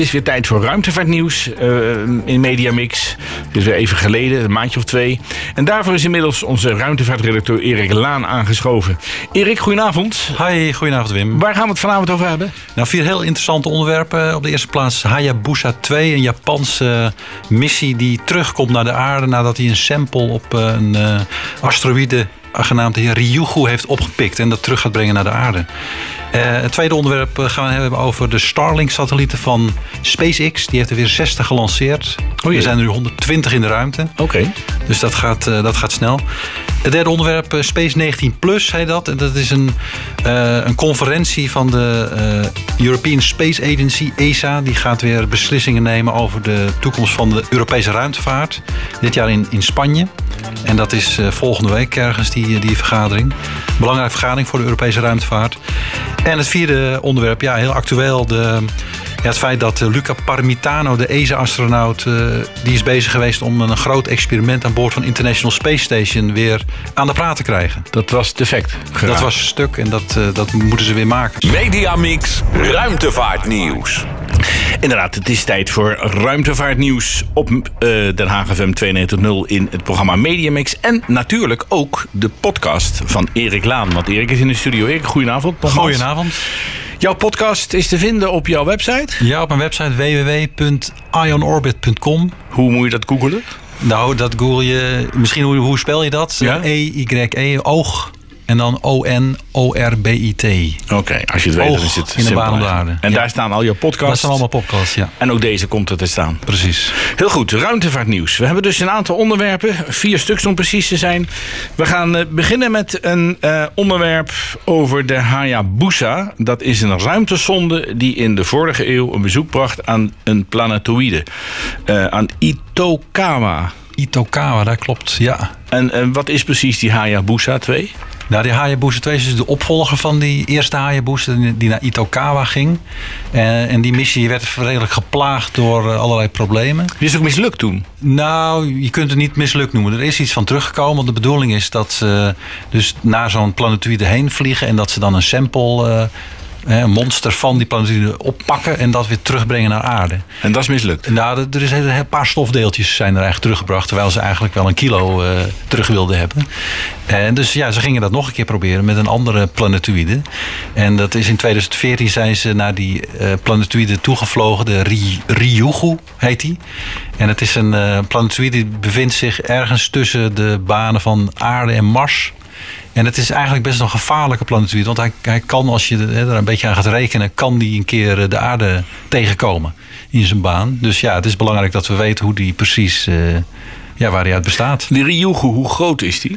is weer tijd voor ruimtevaartnieuws uh, in Mediamix. Het is weer even geleden, een maandje of twee. En daarvoor is inmiddels onze ruimtevaartredacteur Erik Laan aangeschoven. Erik, goedenavond. Hi, goedenavond Wim. Waar gaan we het vanavond over hebben? Nou, vier heel interessante onderwerpen. Op de eerste plaats Hayabusa 2, een Japanse missie die terugkomt naar de aarde nadat hij een sample op een uh, asteroïde genaamd Ryugu heeft opgepikt en dat terug gaat brengen naar de aarde. Uh, het tweede onderwerp eh, gaan we hebben over de Starlink-satellieten van SpaceX. Die heeft er weer 60 gelanceerd. Oh er zijn er nu 120 in de ruimte. Oké. Dus dat gaat, uh, dat gaat snel. Het derde onderwerp, Space 19 Plus, heet dat. Dat is een, een conferentie van de European Space Agency, ESA. Die gaat weer beslissingen nemen over de toekomst van de Europese ruimtevaart. Dit jaar in, in Spanje. En dat is volgende week ergens, die, die vergadering. Belangrijke vergadering voor de Europese ruimtevaart. En het vierde onderwerp, ja, heel actueel. De, ja, het feit dat eh, Luca Parmitano, de ESA-astronaut, uh, die is bezig geweest om een groot experiment aan boord van International Space Station weer aan de praat te krijgen. Dat was defect. Geraakt. Dat was stuk en dat, uh, dat moeten ze weer maken. Mediamix ruimtevaartnieuws. Inderdaad, het is tijd voor ruimtevaartnieuws op uh, Den Haag FM 2.0 in het programma Mediamix. En natuurlijk ook de podcast van Erik Laan. Want Erik is in de studio. Erik, goedenavond. Goedenavond. Jouw podcast is te vinden op jouw website? Ja, op mijn website www.ionorbit.com. Hoe moet je dat googelen? Nou, dat google je... Misschien hoe, hoe spel je dat? Ja? E-Y-E, oog en dan O-N-O-R-B-I-T. Oké, als je het weet, dan is het in de baan. En daar staan al je podcasts. Daar staan allemaal podcasts, ja. En ook deze komt er te staan. Precies. Heel goed, ruimtevaartnieuws. We hebben dus een aantal onderwerpen, vier stuks om precies te zijn. We gaan uh, beginnen met een uh, onderwerp over de Hayabusa. Dat is een ruimtesonde die in de vorige eeuw een bezoek bracht aan een planetoïde. Uh, aan Itokawa. Itokawa, dat klopt, ja. En wat is precies die Hayabusa 2? Nou, die Hayabusa 2 is dus de opvolger van die eerste Hayabusa die naar Itokawa ging. En, en die missie werd redelijk geplaagd door allerlei problemen. Die is ook mislukt toen? Nou, je kunt het niet mislukt noemen. Er is iets van teruggekomen. Want de bedoeling is dat ze dus naar zo'n planetoïde heen vliegen en dat ze dan een sample. Een monster van die planetoïde oppakken en dat weer terugbrengen naar aarde. En dat is mislukt? Nou, er is een paar stofdeeltjes zijn er eigenlijk teruggebracht, terwijl ze eigenlijk wel een kilo uh, terug wilden hebben. En dus ja, ze gingen dat nog een keer proberen met een andere planetoïde. En dat is in 2014 zijn ze naar die uh, planetoïde toegevlogen, de Ryugu heet die. En het is een uh, planetoïde die bevindt zich ergens tussen de banen van aarde en Mars. En het is eigenlijk best een gevaarlijke planetoïde. Want hij, hij kan, als je er een beetje aan gaat rekenen, kan die een keer de aarde tegenkomen in zijn baan. Dus ja, het is belangrijk dat we weten hoe die precies, uh, ja, waar hij uit bestaat. Die Ryugu, hoe groot is die?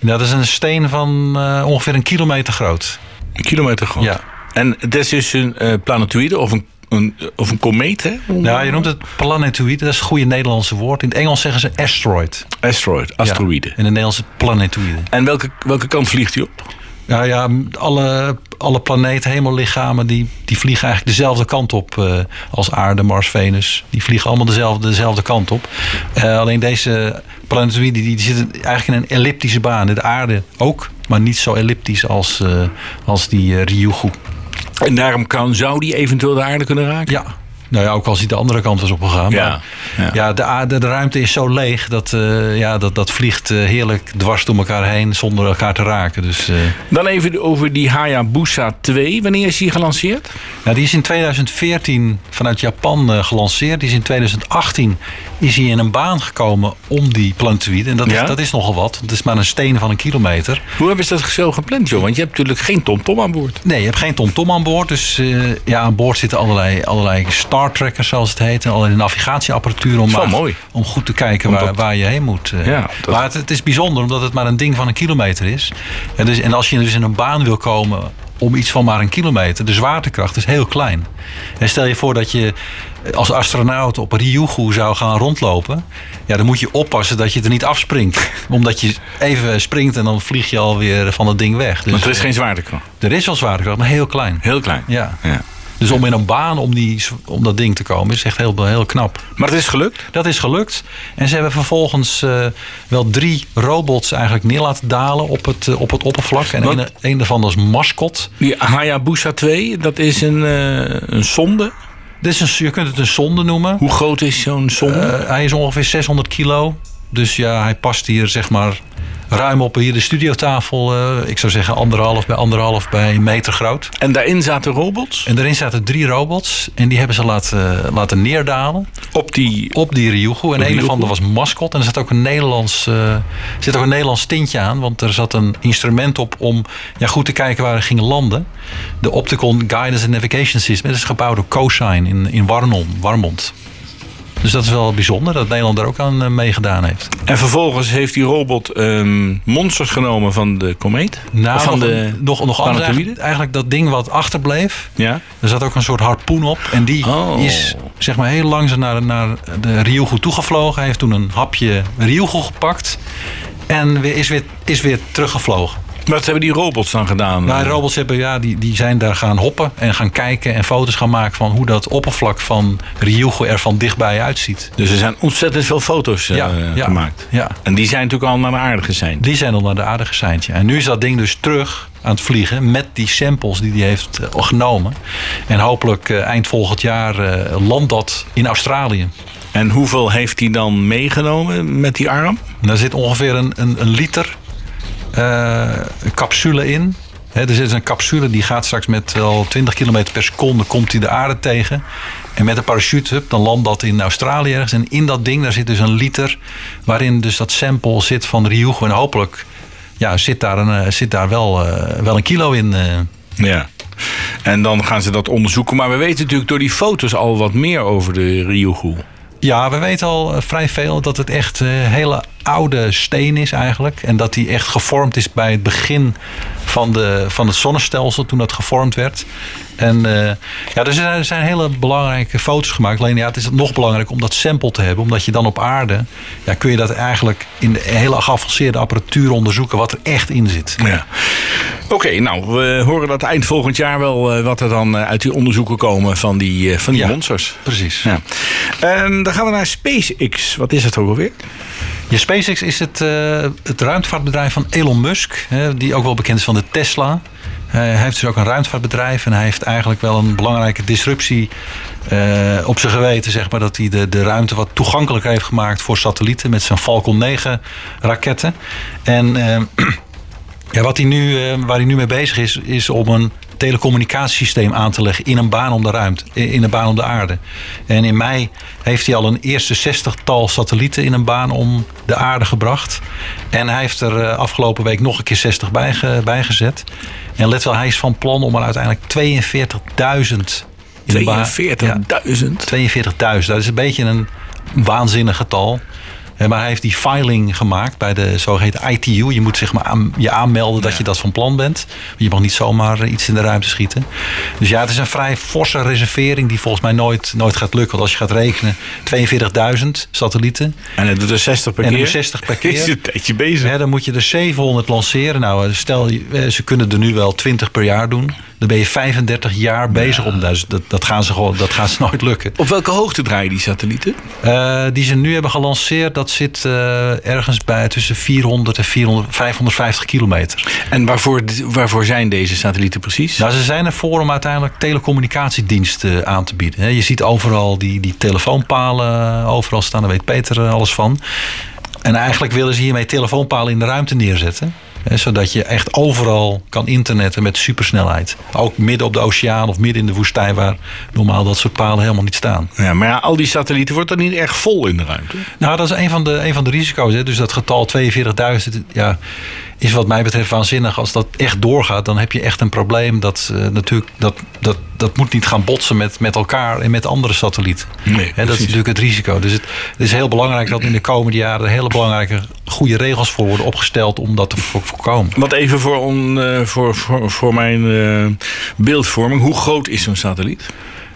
Nou, dat is een steen van uh, ongeveer een kilometer groot. Een kilometer groot? Ja. En dat is dus een uh, planetoïde of een een, of een komeet, hè? Nou, je noemt het planetoïde. Dat is het goede Nederlandse woord. In het Engels zeggen ze asteroid. Asteroid, asteroïde. Ja, in het Nederlands planetoïde. En welke, welke kant vliegt hij op? Nou ja, alle, alle planeten, hemellichamen, die, die vliegen eigenlijk dezelfde kant op uh, als aarde, Mars, Venus. Die vliegen allemaal dezelfde, dezelfde kant op. Uh, alleen deze planetoïden die, die zitten eigenlijk in een elliptische baan. De aarde ook, maar niet zo elliptisch als, uh, als die Ryugu. En daarom kan, zou die eventueel de aarde kunnen raken? Ja. Nou ja, ook als hij de andere kant was opgegaan. Ja, ja. ja de, aarde, de ruimte is zo leeg dat uh, ja, dat, dat vliegt uh, heerlijk dwars door elkaar heen zonder elkaar te raken. Dus, uh... Dan even over die Hayabusa 2. Wanneer is die gelanceerd? Nou, die is in 2014 vanuit Japan gelanceerd. Die is in 2018 is hij in een baan gekomen om die planetoïde. En dat, ja? is, dat is nogal wat. Het is maar een steen van een kilometer. Hoe hebben ze dat zo gepland, joh? Want je hebt natuurlijk geen TomTom aan boord. Nee, je hebt geen TomTom aan boord. Dus ja, aan boord zitten allerlei, allerlei Trackers zoals het heet. En allerlei navigatieapparatuur om, maar, mooi. om goed te kijken waar, je heen moet. Ja, dat... Maar het, het, is bijzonder omdat het maar een ding van een kilometer is. En, dus, en als je dus in een baan wil komen om iets van maar een kilometer, de zwaartekracht is heel klein. En stel je voor dat je als astronaut op Ryugu zou gaan rondlopen. Ja, dan moet je oppassen dat je er niet afspringt. Omdat je even springt en dan vlieg je alweer van het ding weg. Dus, maar er is geen zwaartekracht? Er is wel zwaartekracht, maar heel klein. Heel klein? Ja. ja. Dus om in een baan om, die, om dat ding te komen is echt heel, heel knap. Maar het is gelukt? Dat is gelukt. En ze hebben vervolgens uh, wel drie robots eigenlijk neer laten dalen op het, uh, op het oppervlak. En een, een daarvan was Mascot. Die Hayabusa 2, dat is een, uh, een sonde? Dit is een, je kunt het een zonde noemen. Hoe groot is zo'n zonde? Eh, hij is ongeveer 600 kilo. Dus ja, hij past hier zeg maar ruim op hier de studiotafel. eh, ik zou zeggen anderhalf bij anderhalf bij meter groot. en daarin zaten robots? En daarin zaten drie robots. En die hebben ze laten, laten neerdalen Op die... op die Ryugu. En een Ryugu. of ander was mascot. En er zat ook een Nederlands, eh, zit ook een Nederlands tintje aan. Want er zat een instrument op om ja, goed te kijken waar we gingen landen. De Opticon Guidance and Navigation System. Dat is gebouwd door Cosine in, in Warnon, Warmond. Dus dat is wel bijzonder dat Nederland daar ook aan eh, meegedaan heeft. En vervolgens heeft die robot ehm, monsters genomen van de komeet? Nou, Of van nog, de nog, nog planetoïde? eigenlijk, eigenlijk dat ding wat achterbleef. Ja? Er zat ook een soort harpoen op. En die Oh. is zeg maar heel langzaam naar, naar de Ryugu toegevlogen. Hij heeft toen een hapje Ryugu gepakt. En weer, is, weer, is weer teruggevlogen. Wat hebben die robots dan gedaan? Nou, robots hebben, ja, die, die zijn daar gaan hoppen en gaan kijken en foto's gaan maken van hoe dat oppervlak van Ryugu er van dichtbij uitziet. Dus er zijn ontzettend veel foto's eh, ja. gemaakt. Ja. En die zijn natuurlijk al naar de aarde gezeind. Die zijn al naar de aarde geseind. ja. En nu is dat ding dus terug aan het vliegen met die samples die hij heeft eh, genomen. En hopelijk eh, eind volgend jaar landt dat in Australië. En hoeveel heeft hij dan meegenomen met die arm? Daar zit ongeveer een, een, een liter capsule in. Er zit een capsule die gaat straks met al 20 km per seconde komt hij de aarde tegen. En met een parachute, dan landt dat in Australië ergens. En in dat ding daar zit dus een liter waarin dus dat sample zit van Ryugu. En hopelijk ja, zit, daar een, eh, zit daar wel, eh, wel een kilo in. eh. Ja. En dan gaan ze dat onderzoeken. Maar we weten natuurlijk door die foto's al wat meer over de Ryugu. Ja, we weten al eh, vrij veel dat het echt eh, hele oude steen is eigenlijk. En dat die echt gevormd is bij het begin van, de, van het zonnestelsel toen dat gevormd werd. En eh, ja, er zijn, er zijn hele belangrijke foto's gemaakt. Alleen ja, het is nog belangrijk om dat sample te hebben. Omdat je dan op aarde, ja, kun je dat eigenlijk in de hele geavanceerde apparatuur onderzoeken wat er echt in zit. Ja. Oké, nou, we horen dat eind volgend jaar wel eh, wat er dan eh, uit die onderzoeken komen van die, van die Ja. monsters. Precies. Ja. En dan gaan we naar SpaceX. Wat is het ook alweer? SpaceX is het, eh, het ruimtevaartbedrijf van Elon Musk, hè, die ook wel bekend is van de Tesla. Eh, hij heeft dus ook een ruimtevaartbedrijf en hij heeft eigenlijk wel een belangrijke disruptie eh, op zijn geweten, zeg maar, dat hij de, de ruimte wat toegankelijker heeft gemaakt voor satellieten met zijn Falcon 9 raketten. En ja, wat hij nu, waar hij nu mee bezig is, is om een telecommunicatiesysteem aan te leggen in een baan om de ruimte, in een baan om de aarde. En in mei heeft hij al een eerste zestigtal satellieten in een baan om de aarde gebracht. En hij heeft er eh, afgelopen week nog een keer 60 bijge, bijgezet. En let wel, hij is van plan om er uiteindelijk 42.000 in de baan. 42.000. Ja, 42.000. Dat is een beetje een waanzinnig getal. Eh, Maar hij heeft die filing gemaakt bij de zogeheten ITU. Je moet zeg maar aan, je aanmelden dat je dat van plan bent. Je mag niet zomaar eh, iets in de ruimte schieten. Dus ja, het is een vrij forse reservering die volgens mij nooit, nooit gaat lukken. Want als je gaat rekenen, 42.000 satellieten. En het doet er 60 per En keer. doet er 60 per keer. Is een tijdje bezig. Hè, dan moet je er 700 lanceren. Nou, eh, stel, je- ze kunnen er nu wel 20 per jaar doen. Dan ben je 35 jaar bezig om dat, dat, gaan ze gewoon, dat gaat ze nooit lukken. Op welke hoogte draaien die satellieten? Die ze nu hebben gelanceerd, dat zit eh, ergens bij tussen 400 en 400, 550 kilometer. En waarvoor, waarvoor zijn deze satellieten precies? Nou, ze zijn ervoor om uiteindelijk telecommunicatiediensten aan te bieden. Je ziet overal die, die telefoonpalen eh, overal staan, daar weet Peter eh, alles van. En eigenlijk willen ze hiermee telefoonpalen in de ruimte neerzetten. Zodat je echt overal kan internetten met supersnelheid. Ook midden op de oceaan of midden in de woestijn waar normaal dat soort palen helemaal niet staan. Ja, maar ja, al die satellieten wordt er niet erg vol in de ruimte. Nou, dat is een van de, een van de risico's. Hè. Dus dat getal 42.000 ja, is wat mij betreft waanzinnig. Als dat echt doorgaat, dan heb je echt een probleem. Dat, eh, natuurlijk, dat, dat, dat moet niet gaan botsen met, met elkaar en met andere satellieten. Nee, Hè, dat is natuurlijk het risico. Dus het, het is heel belangrijk dat in de komende jaren hele belangrijke goede regels voor worden opgesteld om dat te vo- voorkomen. Wat even voor, on, eh, voor, voor, voor mijn eh, beeldvorming. Hoe groot is zo'n satelliet?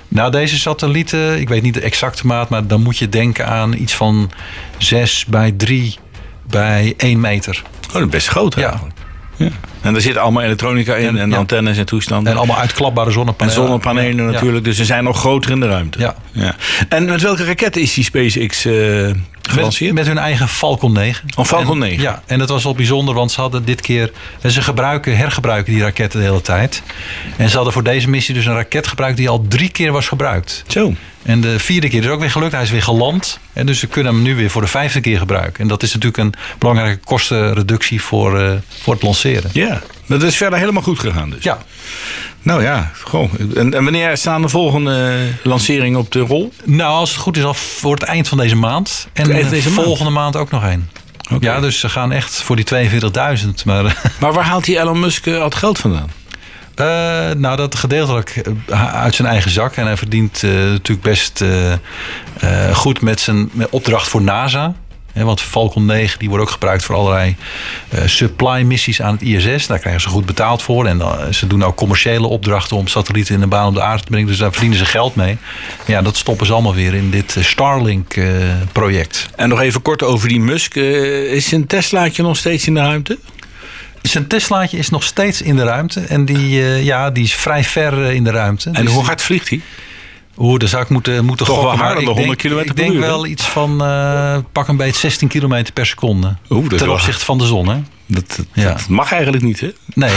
Nou, deze satellieten, ik weet niet de exacte maat, maar dan moet je denken aan iets van 6 bij 3 bij 1 meter. Oh, dat is best groot eigenlijk. Ja. En daar zit allemaal elektronica in en, En, ja. antennes en toestanden. En allemaal uitklapbare En zonnepanelen. zonnepanelen Ja. natuurlijk. Dus ze zijn nog groter in de ruimte. Ja. En met welke raket is die SpaceX gelanceerd? Met, met hun eigen Falcon 9. Oh, Falcon En- 9. Ja, en dat was wel bijzonder, want ze hadden dit keer... en Ze gebruiken, hergebruiken die raketten de hele tijd. En ze hadden voor deze missie dus een raket gebruikt... die al drie keer was gebruikt. Zo. En de vierde keer is ook weer gelukt. Hij is weer geland. En dus ze kunnen hem nu weer voor de vijfde keer gebruiken. En dat is natuurlijk een belangrijke kostenreductie voor, eh, voor het lanceren. Ja. Dat is verder helemaal goed gegaan dus. Ja, Nou ja, gewoon. En, en wanneer staan de volgende lanceringen op de rol? nou als het goed is al voor het eind van deze maand. En deze de maand? volgende maand ook nog één. Ja, dus ze gaan echt voor die 42.000. Maar Maar waar haalt die Elon Musk eh, al het geld vandaan? Eh, nou, dat gedeeltelijk eh, uit zijn eigen zak. En hij verdient eh, natuurlijk best goed met zijn met opdracht voor NASA. Want Falcon 9 die wordt ook gebruikt voor allerlei supply missies aan het ISS. Daar krijgen ze goed betaald voor. En ze doen ook commerciële opdrachten om satellieten in de baan om de aarde te brengen. Dus daar verdienen ze geld mee. Ja, dat stoppen ze allemaal weer in dit Starlink-project. En nog even kort over die Musk. is zijn Teslaatje nog steeds in de ruimte? Zijn Teslaatje is nog steeds in de ruimte. En die, eh, ja, die is vrij ver eh, in de ruimte. En Dus hoe hard vliegt hij? Oeh, daar zou ik moeten, moeten Toch wel gokken. harder ik dan denk- 100 kilometer Ik per denk uur, hè? wel iets van eh, pak een beetje 16 kilometer per seconde. Oeh, ten opzichte van de zon, hè? Dat, dat, Ja. dat mag eigenlijk niet, hè? Nee.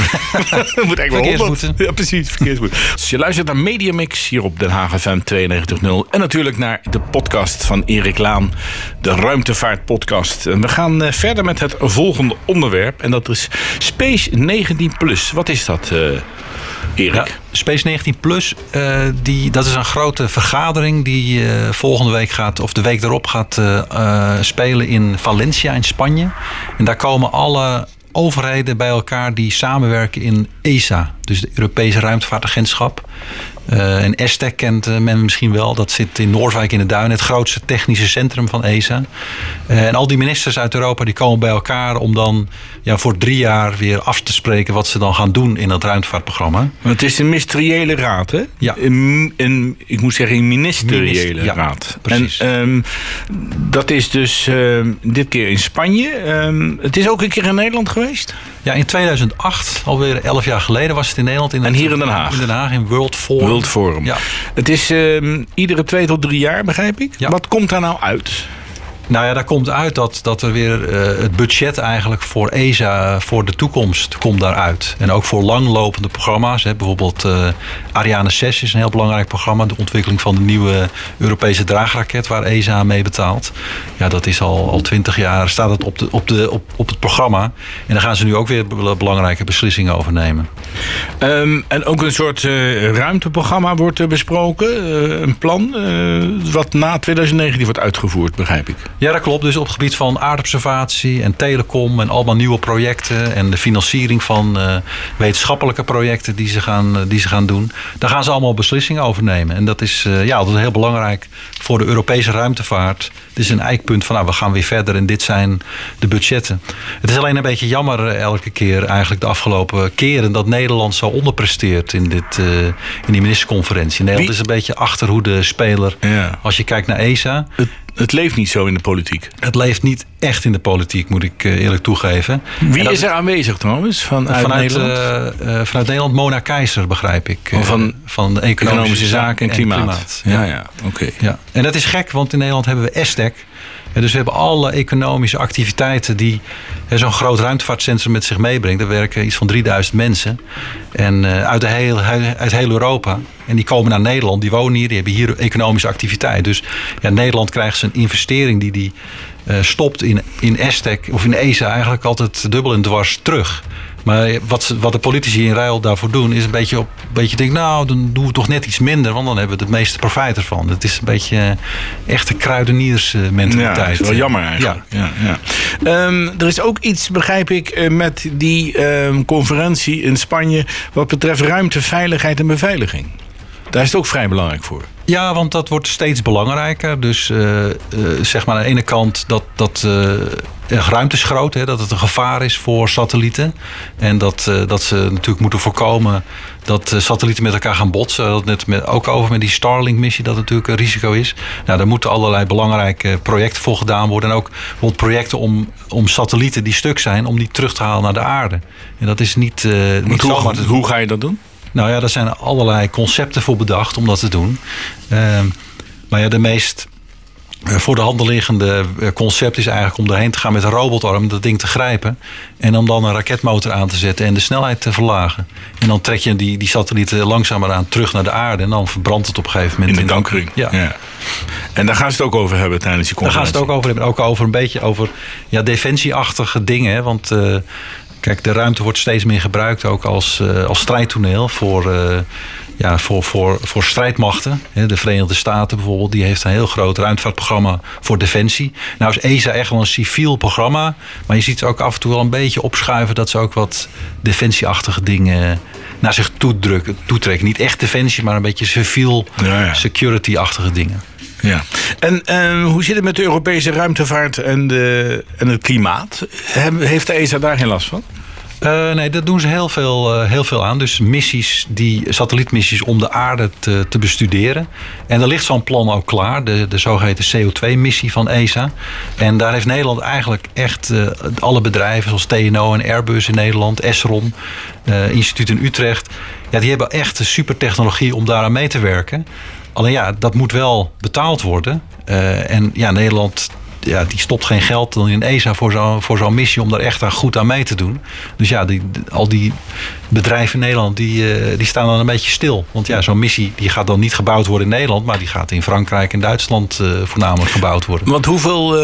Dat moet eigenlijk wel Verkeersboete. 100. Ja, precies. Verkeersboete. Dus je luistert naar Mediamix hier op Den Haag FM 92.0 En natuurlijk naar de podcast van Erik Laan. De Ruimtevaart podcast. En we gaan eh, verder met het volgende onderwerp. En dat is Space 19+. Wat is dat, eh, Erik? Space 19 Plus, eh, die, dat is een grote vergadering die eh, volgende week gaat, of de week erop gaat eh, spelen in Valencia in Spanje. En daar komen alle overheden bij elkaar die samenwerken in ESA, dus de Europese Ruimtevaartagentschap. Eh, en ESTEC kent eh, men misschien wel. Dat zit in Noordwijk in de Duinen, het grootste technische centrum van ESA. Eh, en al die ministers uit Europa die komen bij elkaar om dan ja, voor drie jaar weer af te spreken wat ze dan gaan doen in dat ruimtevaartprogramma. Het is een ministeriële raad, hè? Ja. Een, een- ik moet zeggen, een ministeriële Minister- ja, raad. precies. En ehm, dat is dus ehm, dit keer in Spanje. Ehm, het is ook een keer in Nederland geweest. Ja, in 2008, alweer 11 jaar geleden, was het in Nederland. In En hier in Den Haag? In Den Haag, in World Forum. World Forum. Ja. Het is ehm, iedere twee tot drie jaar, begrijp ik. Ja. Wat komt daar nou uit? Nou ja, daar komt uit dat, dat er weer eh, het budget eigenlijk voor ESA voor de toekomst komt daaruit. En ook voor langlopende programma's. Hè. Bijvoorbeeld eh, Ariane 6 is een heel belangrijk programma. De ontwikkeling van de nieuwe Europese draagraket waar ESA mee betaalt. Ja, dat is al, al 20 jaar staat het op, de, op, de, op, op het programma. En daar gaan ze nu ook weer be- belangrijke beslissingen over nemen. Ehm, en ook een soort eh, ruimteprogramma wordt besproken. een plan wat na 2019 wordt uitgevoerd, begrijp ik. Ja, dat klopt. Dus op het gebied van aardobservatie en telecom en allemaal nieuwe projecten en de financiering van eh, wetenschappelijke projecten die ze, gaan, eh, die ze gaan doen, daar gaan ze allemaal beslissingen over nemen. En dat is, eh, ja, dat is heel belangrijk voor de Europese ruimtevaart. Het is een eikpunt van, nou, we gaan weer verder en dit zijn de budgetten. Het is alleen een beetje jammer elke keer, eigenlijk de afgelopen keren, dat Nederland zo onderpresteert in, dit, in die ministerconferentie. Nederland Wie- is een beetje achterhoede speler Ja. als je kijkt naar ESA. Het, het leeft niet zo in de politiek. Het leeft niet echt in de politiek, moet ik eh, eerlijk toegeven. En Wie is er aanwezig trouwens vanuit, vanuit, Nederland? eh, eh, vanuit Nederland Mona Keizer, begrijp ik. Oh, van van de economische, zaken en klimaat. Ja. Ja, ja, oké. Ja. En dat is gek, want in Nederland hebben we ESTEC. En dus we hebben alle economische activiteiten die zo'n groot ruimtevaartcentrum met zich meebrengt. Daar werken iets van 3000 mensen. En eh, uit, de heel, uit heel Europa. En die komen naar Nederland, die wonen hier, die hebben hier economische activiteit. Dus ja, Nederland krijgt zijn investering die die stopt in, in ESTEC of in ESA eigenlijk altijd dubbel en dwars terug. Maar wat, wat de politici in ruil daarvoor doen, is een beetje op een beetje denken, nou, dan doen we toch net iets minder, want dan hebben we het meeste profijt ervan. Het is een beetje eh, echte kruideniersmentaliteit. Ja, dat is wel jammer eigenlijk. Ja. Ja, Ehm, er is ook iets, begrijp ik, eh, met die ehm, conferentie in Spanje... wat betreft ruimte, veiligheid en beveiliging. Daar is het ook vrij belangrijk voor. Ja, want dat wordt steeds belangrijker. Dus uh, uh, zeg maar aan de ene kant dat, dat uh, ruimte is groot, hè, dat het een gevaar is voor satellieten. En dat, dat ze natuurlijk moeten voorkomen dat satellieten met elkaar gaan botsen. Dat net met, ook over met die Starlink-missie dat natuurlijk een risico is. Nou, daar moeten allerlei belangrijke projecten voor gedaan worden. En ook bijvoorbeeld projecten om, om satellieten die stuk zijn, om die terug te halen naar de aarde. En dat is niet, niet hoe, zomaar. Hoe ga je dat doen? Nou ja, er zijn allerlei concepten voor bedacht om dat te doen. Uh, maar ja, de meest uh, voor de hand liggende eh, concept is eigenlijk om erheen te gaan met een robotarm, dat ding te grijpen. En om dan een raketmotor aan te zetten en de snelheid te verlagen. En dan trek je die, die satellieten langzamer aan terug naar de aarde. En dan verbrandt het op een gegeven moment. In de dankring. Ja. ja. En daar gaan ze het ook over hebben tijdens die conferentie. Daar gaan ze het ook over hebben. Ook over een beetje over ja, defensieachtige dingen. Want uh, Kijk, de ruimte wordt steeds meer gebruikt ook als, uh, als strijdtoneel voor, uh, ja, voor, voor, voor strijdmachten. De Verenigde Staten bijvoorbeeld, die heeft een heel groot ruimtevaartprogramma voor defensie. Nou is ESA echt wel een civiel programma, maar je ziet ze ook af en toe wel een beetje opschuiven dat ze ook wat defensieachtige dingen naar zich toedrukken, toetrekken. Niet echt defensie, maar een beetje civiel ja, ja. security-achtige dingen. Ja. En hoe zit het met de Europese ruimtevaart en, de, en het klimaat? Heeft de ESA daar geen last van? Uh, nee, dat doen ze heel veel, uh, heel veel aan. Dus missies, die satellietmissies om de aarde te, te bestuderen. En er ligt zo'n plan ook klaar, de, de zogeheten CO2-missie van ESA. En daar heeft Nederland eigenlijk echt uh, alle bedrijven, zoals TNO en Airbus in Nederland, Esron, Instituut in Utrecht. Ja, die hebben echt een supertechnologie om daaraan mee te werken. Alleen ja, dat moet wel betaald worden. Uh, en ja, Nederland ja, die stopt geen geld dan in ESA voor zo'n voor zo'n missie om daar echt aan goed aan mee te doen. Dus ja, die, al die bedrijven in Nederland die, uh, die staan dan een beetje stil. Want ja, zo'n missie die gaat dan niet gebouwd worden in Nederland, maar die gaat in Frankrijk en Duitsland uh, voornamelijk gebouwd worden. Want hoeveel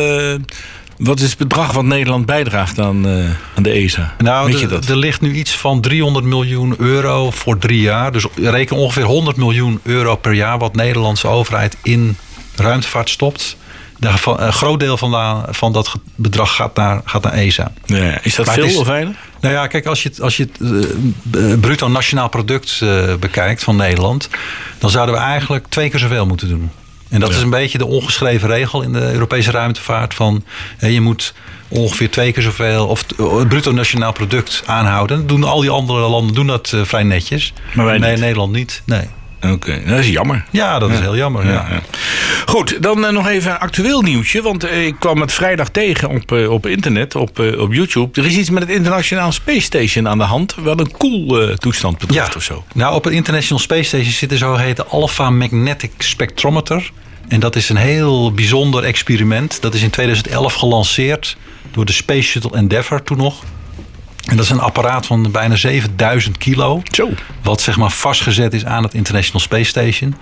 wat is het bedrag wat Nederland bijdraagt aan, uh, aan de ESA? Nou, Weet je dat? er ligt nu iets van 300 miljoen euro voor drie jaar. Dus reken ongeveer 100 miljoen euro per jaar wat de Nederlandse overheid in ruimtevaart stopt. Een groot deel van, dat bedrag gaat naar, gaat naar ESA. Ja, is dat maar veel is, of weinig? Nou ja, kijk, als je, als je het uh, bruto nationaal product uh, bekijkt van Nederland... dan zouden we eigenlijk twee keer zoveel moeten doen. En dat ja. is een beetje de ongeschreven regel in de Europese ruimtevaart. Van hè, je moet ongeveer twee keer zoveel, of het bruto nationaal product aanhouden. Dat doen al die andere landen doen dat uh, vrij netjes. Maar wij nee. Nederland niet. Nee. Oké, okay. dat is jammer. Ja, dat ja. is heel jammer. Ja. Ja. Goed, dan uh, nog even een actueel nieuwtje. Want uh, ik kwam het vrijdag tegen op, uh, op internet, op, op YouTube. Er is iets met het International Space Station aan de hand. Wel een cool toestand betreft of zo. Nou, op het International Space Station zit een zogeheten Alpha Magnetic Spectrometer. En dat is een heel bijzonder experiment. Dat is in 2011 gelanceerd door de Space Shuttle Endeavour toen nog. En dat is een apparaat van bijna 7000 kilo. Zo. Wat zeg maar vastgezet is aan het International Space Station.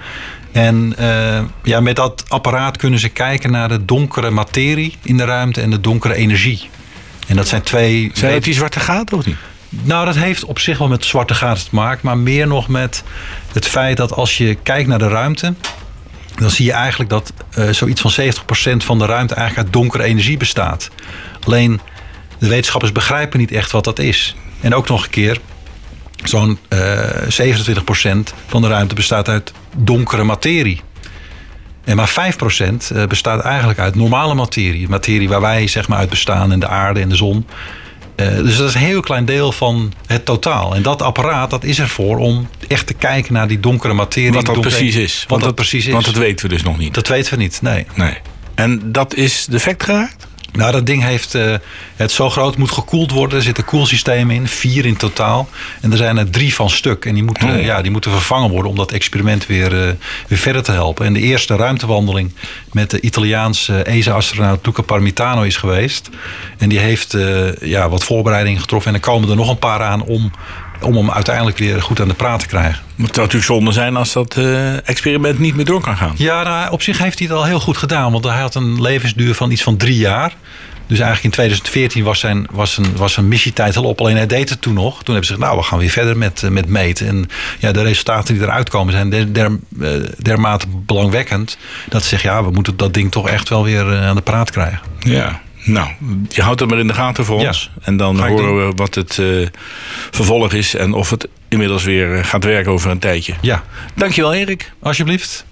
En uh, ja, met dat apparaat kunnen ze kijken naar de donkere materie in de ruimte en de donkere energie. En dat zijn twee. Zijn het die zwarte gaten of niet? Nou, dat heeft op zich wel met zwarte gaten te maken, maar meer nog met het feit dat als je kijkt naar de ruimte, dan zie je eigenlijk dat uh, zoiets van 70% van de ruimte eigenlijk uit donkere energie bestaat. Alleen de wetenschappers begrijpen niet echt wat dat is. En ook nog een keer, zo'n uh, 27% van de ruimte bestaat uit donkere materie. En maar 5% bestaat eigenlijk uit normale materie. Materie waar wij zeg maar uit bestaan en de aarde en de zon. Uh, dus dat is een heel klein deel van het totaal. En dat apparaat dat is ervoor om echt te kijken naar die donkere materie. Wat dat precies is. Wat want dat, dat precies is. Want dat weten we dus nog niet. Dat weten we niet, nee. nee. En dat is defect geraakt? Nou, dat ding heeft uh, het zo groot moet gekoeld worden. Er zitten koelsystemen in, vier in totaal. En er zijn er drie van stuk. En die moeten, oh. ja, die moeten vervangen worden om dat experiment weer, uh, weer verder te helpen. En de eerste ruimtewandeling met de Italiaanse ESA-astronaut Luca Parmitano is geweest. En die heeft uh, ja, wat voorbereidingen getroffen. En er komen er nog een paar aan om om hem uiteindelijk weer goed aan de praat te krijgen. Maar het zou natuurlijk zonde zijn als dat uh, experiment niet meer door kan gaan. Ja, nou, op zich heeft hij het al heel goed gedaan. Want hij had een levensduur van iets van drie jaar. Dus eigenlijk in 2014 was zijn, was zijn, was zijn missietijd al op. Alleen hij deed het toen nog. Toen hebben ze gezegd, nou, we gaan weer verder met, met meten. En ja, de resultaten die eruit komen zijn der, der, dermate belangwekkend. Dat ze zeggen, ja, we moeten dat ding toch echt wel weer aan de praat krijgen. Ja, nou, je houdt het maar in de gaten voor ons. En dan horen we wat het uh, vervolg is en of het inmiddels weer gaat werken over een tijdje. Ja. Dankjewel, Erik. Alsjeblieft.